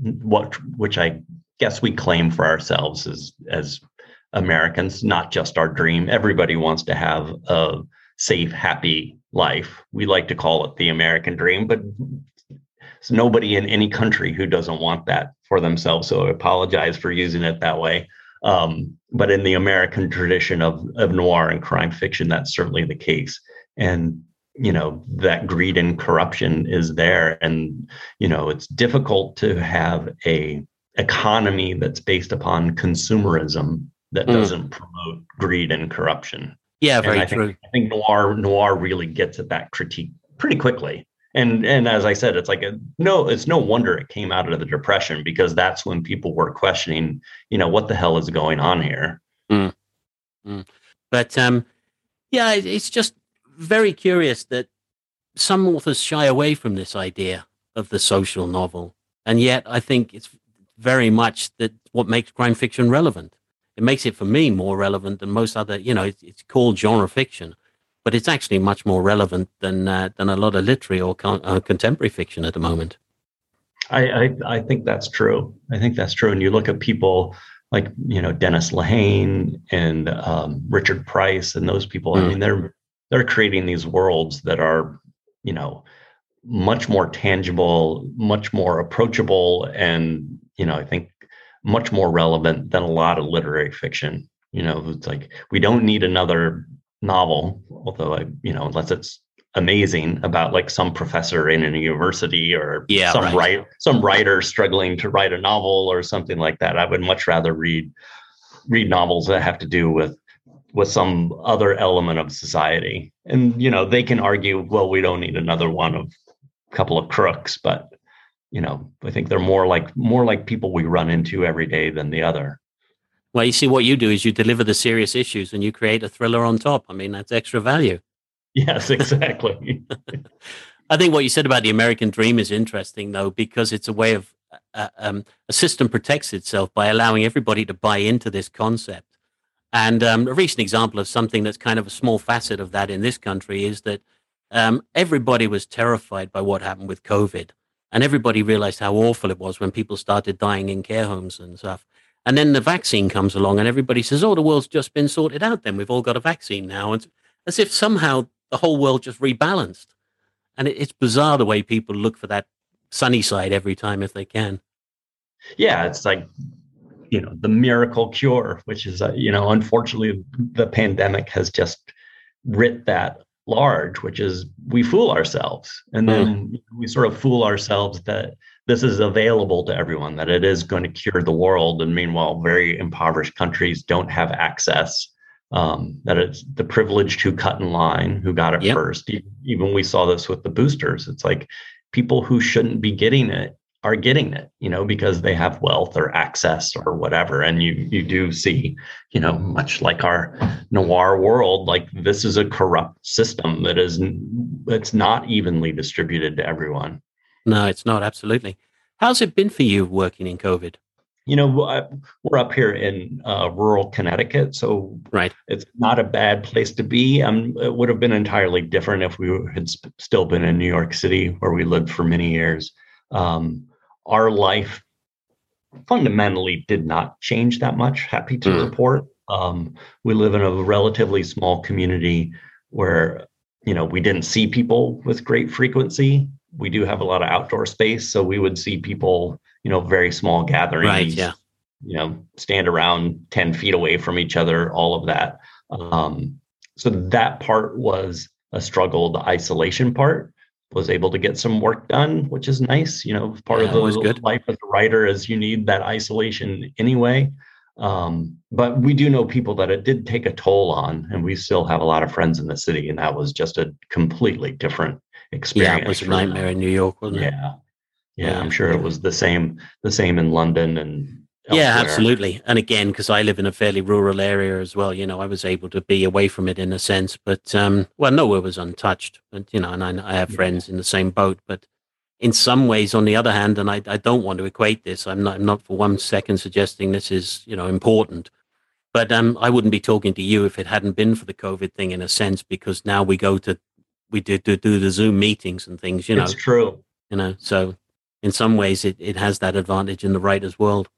S2: what which I guess we claim for ourselves as as Americans, not just our dream. Everybody wants to have a safe, happy life. We like to call it the American dream, but there's nobody in any country who doesn't want that for themselves. So I apologize for using it that way. Um, but in the American tradition of, of noir and crime fiction, that's certainly the case. And you know that greed and corruption is there and you know it's difficult to have a economy that's based upon consumerism that mm. doesn't promote greed and corruption
S1: yeah very
S2: I
S1: true
S2: think, I think noir noir really gets at that critique pretty quickly and and as i said it's like a, no it's no wonder it came out of the depression because that's when people were questioning you know what the hell is going on here
S1: mm. Mm. but um yeah it's just very curious that some authors shy away from this idea of the social novel. And yet I think it's very much that what makes crime fiction relevant. It makes it for me more relevant than most other, you know, it's, it's called genre fiction, but it's actually much more relevant than uh, than a lot of literary or con- uh, contemporary fiction at the moment.
S2: I, I, I think that's true. I think that's true. And you look at people like you know Dennis Lehane and um, Richard Price and those people. Mm. I mean, they're they're creating these worlds that are you know much more tangible much more approachable and you know i think much more relevant than a lot of literary fiction you know it's like we don't need another novel although i you know unless it's amazing about like some professor in a university or
S1: yeah,
S2: some
S1: right.
S2: write some writer struggling to write a novel or something like that i would much rather read read novels that have to do with with some other element of society. And you know, they can argue, well, we don't need another one of a couple of crooks, but you know, I think they're more like more like people we run into every day than the other.
S1: Well, you see, what you do is you deliver the serious issues and you create a thriller on top. I mean, that's extra value.
S2: Yes, exactly.
S1: I think what you said about the American dream is interesting, though, because it's a way of uh, um, a system protects itself by allowing everybody to buy into this concept. And um, a recent example of something that's kind of a small facet of that in this country is that um, everybody was terrified by what happened with COVID. And everybody realized how awful it was when people started dying in care homes and stuff. And then the vaccine comes along and everybody says, oh, the world's just been sorted out then. We've all got a vaccine now. And as if somehow the whole world just rebalanced. And it, it's bizarre the way people look for that sunny side every time if they can.
S2: Yeah, it's like you know the miracle cure which is uh, you know unfortunately the pandemic has just writ that large which is we fool ourselves and then mm. we sort of fool ourselves that this is available to everyone that it is going to cure the world and meanwhile very impoverished countries don't have access um, that it's the privileged who cut in line who got it yep. first even we saw this with the boosters it's like people who shouldn't be getting it are getting it you know because they have wealth or access or whatever. And you you do see you know much like our noir world like this is a corrupt system that is it's not evenly distributed to everyone.
S1: No it's not absolutely. How's it been for you working in covid?
S2: You know we're up here in uh, rural connecticut so
S1: right.
S2: it's not a bad place to be. Um, it would have been entirely different if we had sp- still been in new york city where we lived for many years. Um, our life fundamentally did not change that much. Happy to mm. report. Um, we live in a relatively small community where you know we didn't see people with great frequency. We do have a lot of outdoor space, so we would see people, you know, very small gatherings.
S1: Right. Yeah.
S2: You know, stand around ten feet away from each other. All of that. Um, so that part was a struggle. The isolation part was able to get some work done, which is nice. You know, part yeah, of the good. life as a writer is you need that isolation anyway. Um, but we do know people that it did take a toll on, and we still have a lot of friends in the city, and that was just a completely different experience.
S1: Yeah, it was a nightmare in New York, wasn't
S2: it? Yeah. Yeah, I'm sure it was the same the same in London and
S1: Elsewhere. Yeah, absolutely. And again, because I live in a fairly rural area as well, you know, I was able to be away from it in a sense. But um, well, nowhere was untouched. And you know, and I, I have friends in the same boat. But in some ways, on the other hand, and I, I don't want to equate this. I'm not, I'm not for one second suggesting this is you know important. But um, I wouldn't be talking to you if it hadn't been for the COVID thing, in a sense, because now we go to we do do, do the Zoom meetings and things. You know,
S2: it's true.
S1: You know, so in some ways, it, it has that advantage in the writer's world.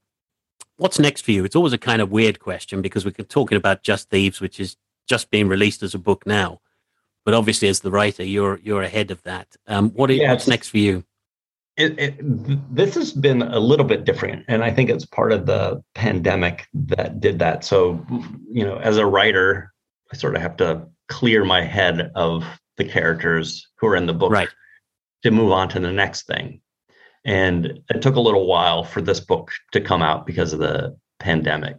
S1: What's next for you? It's always a kind of weird question because we're talking about Just Thieves, which is just being released as a book now. But obviously, as the writer, you're you're ahead of that. Um, what is, yeah, what's next for you?
S2: It, it, this has been a little bit different, and I think it's part of the pandemic that did that. So, you know, as a writer, I sort of have to clear my head of the characters who are in the book
S1: right.
S2: to move on to the next thing. And it took a little while for this book to come out because of the pandemic.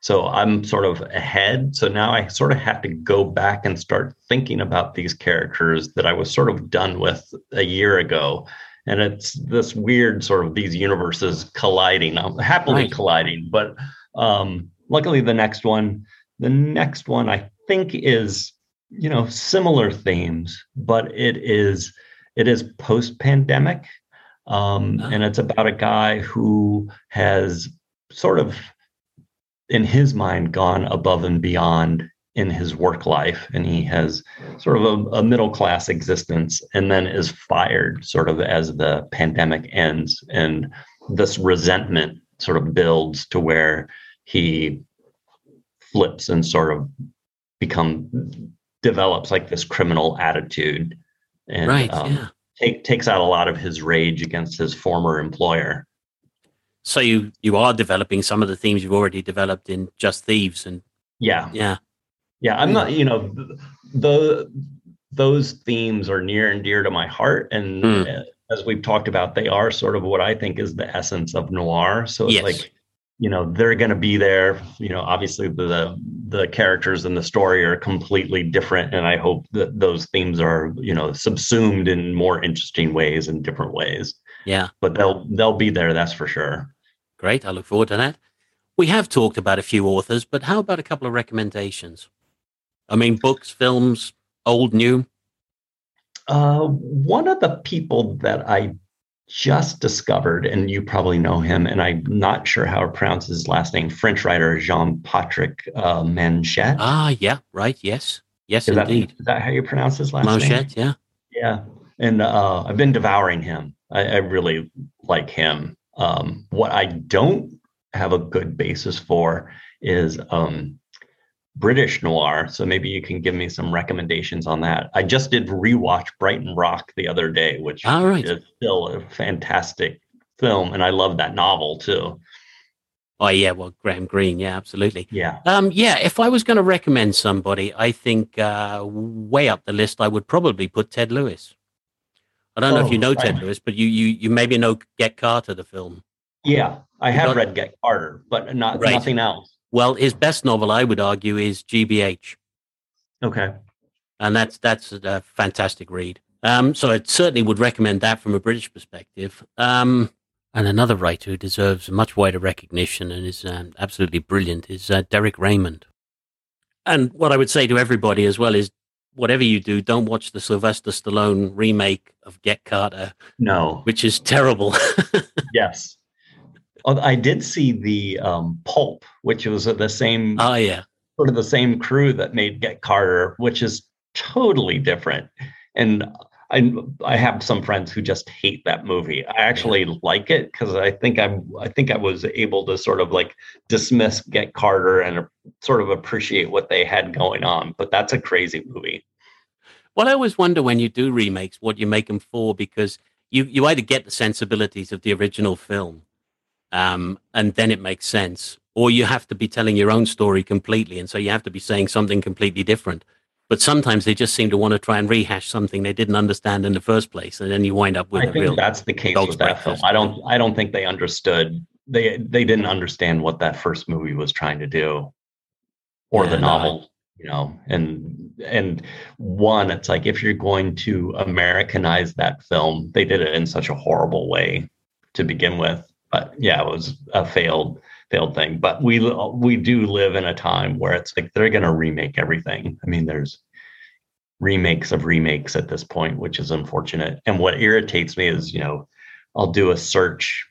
S2: So I'm sort of ahead. So now I sort of have to go back and start thinking about these characters that I was sort of done with a year ago. And it's this weird sort of these universes colliding, I'm happily right. colliding. But um, luckily, the next one, the next one I think is, you know, similar themes, but it is it is post pandemic um. And it's about a guy who has sort of, in his mind, gone above and beyond in his work life. And he has sort of a, a middle class existence and then is fired sort of as the pandemic ends. And this resentment sort of builds to where he flips and sort of become develops like this criminal attitude and
S1: right um, yeah
S2: take, takes out a lot of his rage against his former employer.
S1: So you you are developing some of the themes you've already developed in Just Thieves, and
S2: yeah,
S1: yeah,
S2: yeah. I'm not, you know, the those themes are near and dear to my heart, and mm. as we've talked about, they are sort of what I think is the essence of noir. So it's yes. like you know they're going to be there you know obviously the the characters in the story are completely different and i hope that those themes are you know subsumed in more interesting ways and different ways.
S1: Yeah.
S2: But they'll they'll be there that's for sure.
S1: Great i look forward to that. We have talked about a few authors but how about a couple of recommendations? I mean books films old new?
S2: Uh, one of the people that I just discovered, and you probably know him, and I'm not sure how to pronounce his last name, French writer Jean Patrick uh, Manchette.
S1: Ah, yeah, right. Yes. Yes,
S2: is
S1: indeed.
S2: That, is that how you pronounce his last
S1: Manchette,
S2: name?
S1: Manchette, yeah.
S2: Yeah. And uh, I've been devouring him. I, I really like him. Um, what I don't have a good basis for is um, British noir. So maybe you can give me some recommendations on that. I just did rewatch Brighton Rock the other day, which
S1: All right.
S2: is still a fantastic film, and I love that novel too.
S1: Oh yeah, well Graham Greene, yeah, absolutely.
S2: Yeah.
S1: Um, yeah, if I was going to recommend somebody, I think uh, way up the list, I would probably put Ted Lewis. I don't oh, know if you know Ted Lewis, but you you you maybe know Get Carter, the film.
S2: Yeah, I have read Get Carter, but not right. nothing else.
S1: Well, his best novel, I would argue, is GBH.
S2: Okay.
S1: And that's that's a fantastic read. Um, so I certainly would recommend that from a British perspective. Um, and another writer who deserves much wider recognition and is um, absolutely brilliant is uh, Derek Raymond. And what I would say to everybody as well is, whatever you do, don't watch the Sylvester Stallone remake of Get Carter.
S2: No,
S1: which is terrible.
S2: yes, I did see the um, Pulp, which was the same.
S1: Oh yeah,
S2: sort of the same crew that made Get Carter, which is totally different. And I I have some friends who just hate that movie. I actually like it because I think I'm I think I was able to sort of like dismiss Get Carter and sort of appreciate what they had going on. But that's a crazy movie.
S1: Well, I always wonder when you do remakes what you make them for because you you either get the sensibilities of the original film um, and then it makes sense. Or you have to be telling your own story completely, and so you have to be saying something completely different. But sometimes they just seem to want to try and rehash something they didn't understand in the first place, and then you wind up with
S2: I
S1: a
S2: think
S1: real.
S2: That's the case with that film. I don't. I don't think they understood. They they didn't understand what that first movie was trying to do, or yeah, the novel. No, you know, and and one, it's like if you're going to Americanize that film, they did it in such a horrible way to begin with but yeah, it was a failed failed thing. But we we do live in a time where it's like they're going to remake everything. I mean, there's remakes of remakes at this point, which is unfortunate. And what irritates me is, you know, I'll do a search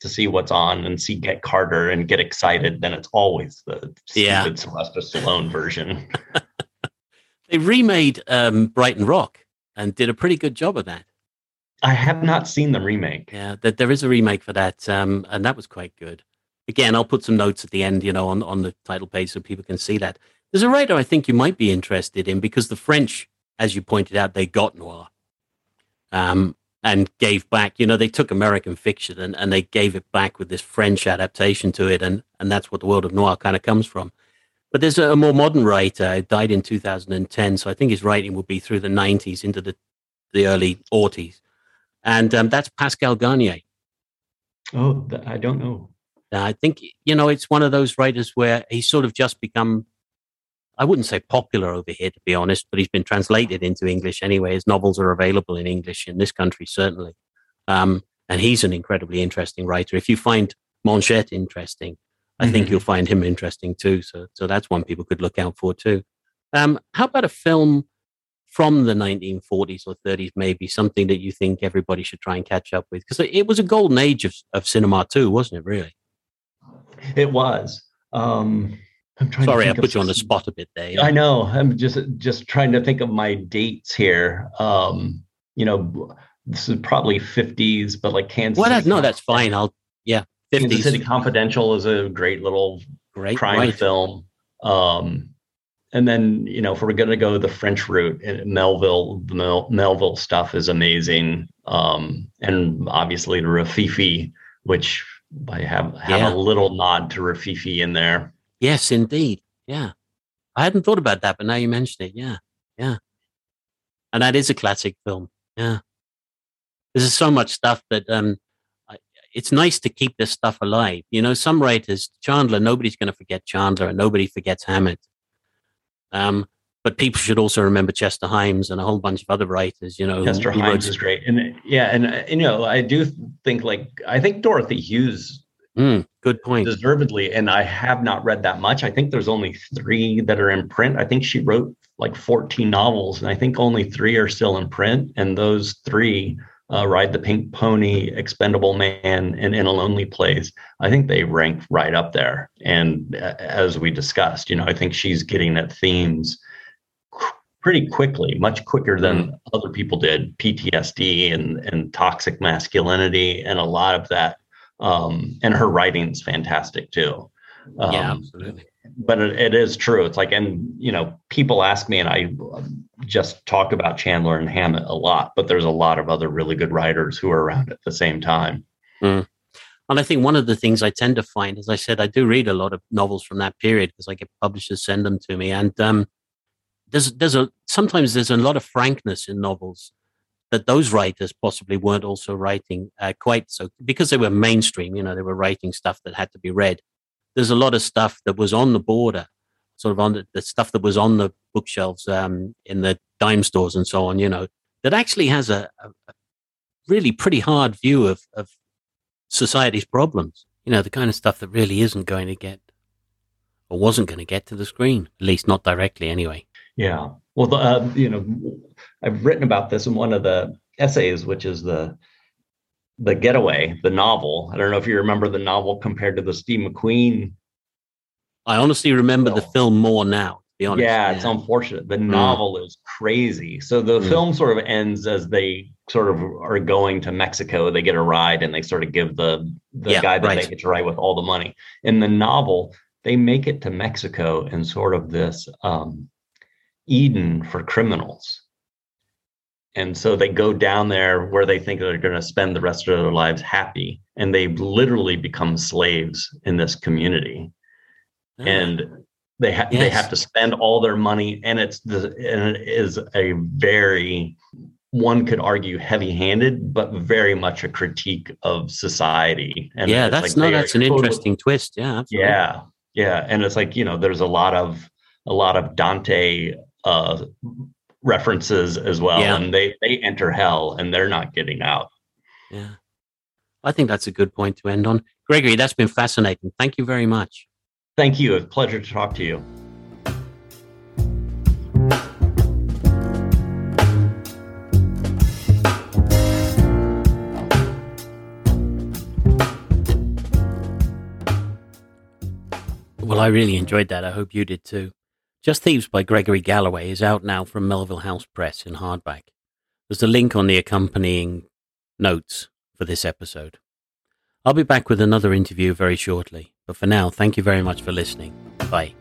S2: to see what's on and see Get Carter and get excited. Then it's always the
S1: yeah.
S2: stupid Sylvester Stallone version.
S1: they remade um, Brighton Rock and did a pretty good job of that.
S2: I have not seen the remake.
S1: Yeah, that there is a remake for that, um, and that was quite good. again, I'll put some notes at the end, you know, on, on the title page so people can see that. There's a writer I think you might be interested in because the French, as you pointed out, they got noir um, and gave back, you know, they took American fiction and, and they gave it back with this French adaptation to it. And, and that's what the world of noir kind of comes from. But there's a, a more modern writer, who died in 2010. So I think his writing will be through the 90s into the, the early 40s. And um, that's Pascal Garnier.
S2: Oh, I don't know.
S1: I think, you know, it's one of those writers where he's sort of just become, I wouldn't say popular over here, to be honest, but he's been translated into English anyway. His novels are available in English in this country, certainly. Um, and he's an incredibly interesting writer. If you find Manchette interesting, I mm-hmm. think you'll find him interesting too. So, so that's one people could look out for too. Um, how about a film from the 1940s or 30s, maybe something that you think everybody should try and catch up with? Because it was a golden age of, of cinema too, wasn't it? Really?
S2: It was. Um,
S1: I'm trying Sorry, I put you on the spot a bit there.
S2: I know. I'm just just trying to think of my dates here. Um, you know, this is probably 50s, but like Kansas.
S1: Well, that, no, that's fine. I'll yeah.
S2: 50s. Kansas City Confidential is a great little great crime right. film. Um, and then you know if we're going to go the french route melville the Mel- melville stuff is amazing. Um, and obviously the rififi which i have have yeah. a little nod to rififi in there.
S1: Yes indeed. Yeah. I hadn't thought about that but now you mentioned it. Yeah. Yeah. And that is a classic film. Yeah. There's so much stuff that um it's nice to keep this stuff alive. You know some writers chandler nobody's going to forget chandler and nobody forgets hammett um, but people should also remember Chester Himes and a whole bunch of other writers. You know,
S2: Chester Himes wrote... is great, and yeah, and, and you know, I do think like I think Dorothy Hughes.
S1: Mm, good point.
S2: Deservedly, and I have not read that much. I think there's only three that are in print. I think she wrote like 14 novels, and I think only three are still in print. And those three uh, Ride the Pink Pony, Expendable Man, and In a Lonely Place, I think they rank right up there. And uh, as we discussed, you know, I think she's getting at themes pretty quickly, much quicker than mm. other people did. PTSD and and toxic masculinity, and a lot of that. Um, and her writing's fantastic too.
S1: Um, yeah, absolutely
S2: but it, it is true. It's like, and you know, people ask me, and I just talk about Chandler and Hammett a lot, but there's a lot of other really good writers who are around at the same time.
S1: Mm. And I think one of the things I tend to find, as I said, I do read a lot of novels from that period because I get publishers send them to me, and um, there's there's a sometimes there's a lot of frankness in novels that those writers possibly weren't also writing uh, quite so because they were mainstream. You know, they were writing stuff that had to be read there's a lot of stuff that was on the border, sort of on the, the stuff that was on the bookshelves um, in the dime stores and so on, you know, that actually has a, a, really pretty hard view of, of society's problems. You know, the kind of stuff that really isn't going to get or wasn't going to get to the screen, at least not directly anyway.
S2: Yeah. Well, the, uh, you know, I've written about this in one of the essays, which is the the Getaway, the novel. I don't know if you remember the novel compared to the Steve McQueen.
S1: I honestly remember film. the film more now. To be honest,
S2: yeah, yeah. it's unfortunate. The mm. novel is crazy. So the mm. film sort of ends as they sort of are going to Mexico. They get a ride and they sort of give the the yeah, guy that right. they get to ride with all the money. In the novel, they make it to Mexico in sort of this um, Eden for criminals and so they go down there where they think they're going to spend the rest of their lives happy and they literally become slaves in this community oh. and they ha- yes. they have to spend all their money and it's the and it is a very one could argue heavy-handed but very much a critique of society
S1: and yeah that's like no that's an totally, interesting twist yeah
S2: absolutely. yeah yeah and it's like you know there's a lot of a lot of dante uh references as well yeah. and they they enter hell and they're not getting out.
S1: Yeah. I think that's a good point to end on. Gregory that's been fascinating. Thank you very much.
S2: Thank you. A pleasure to talk to you.
S1: Well, I really enjoyed that. I hope you did too. Just Thieves by Gregory Galloway is out now from Melville House Press in hardback. There's a link on the accompanying notes for this episode. I'll be back with another interview very shortly, but for now, thank you very much for listening. Bye.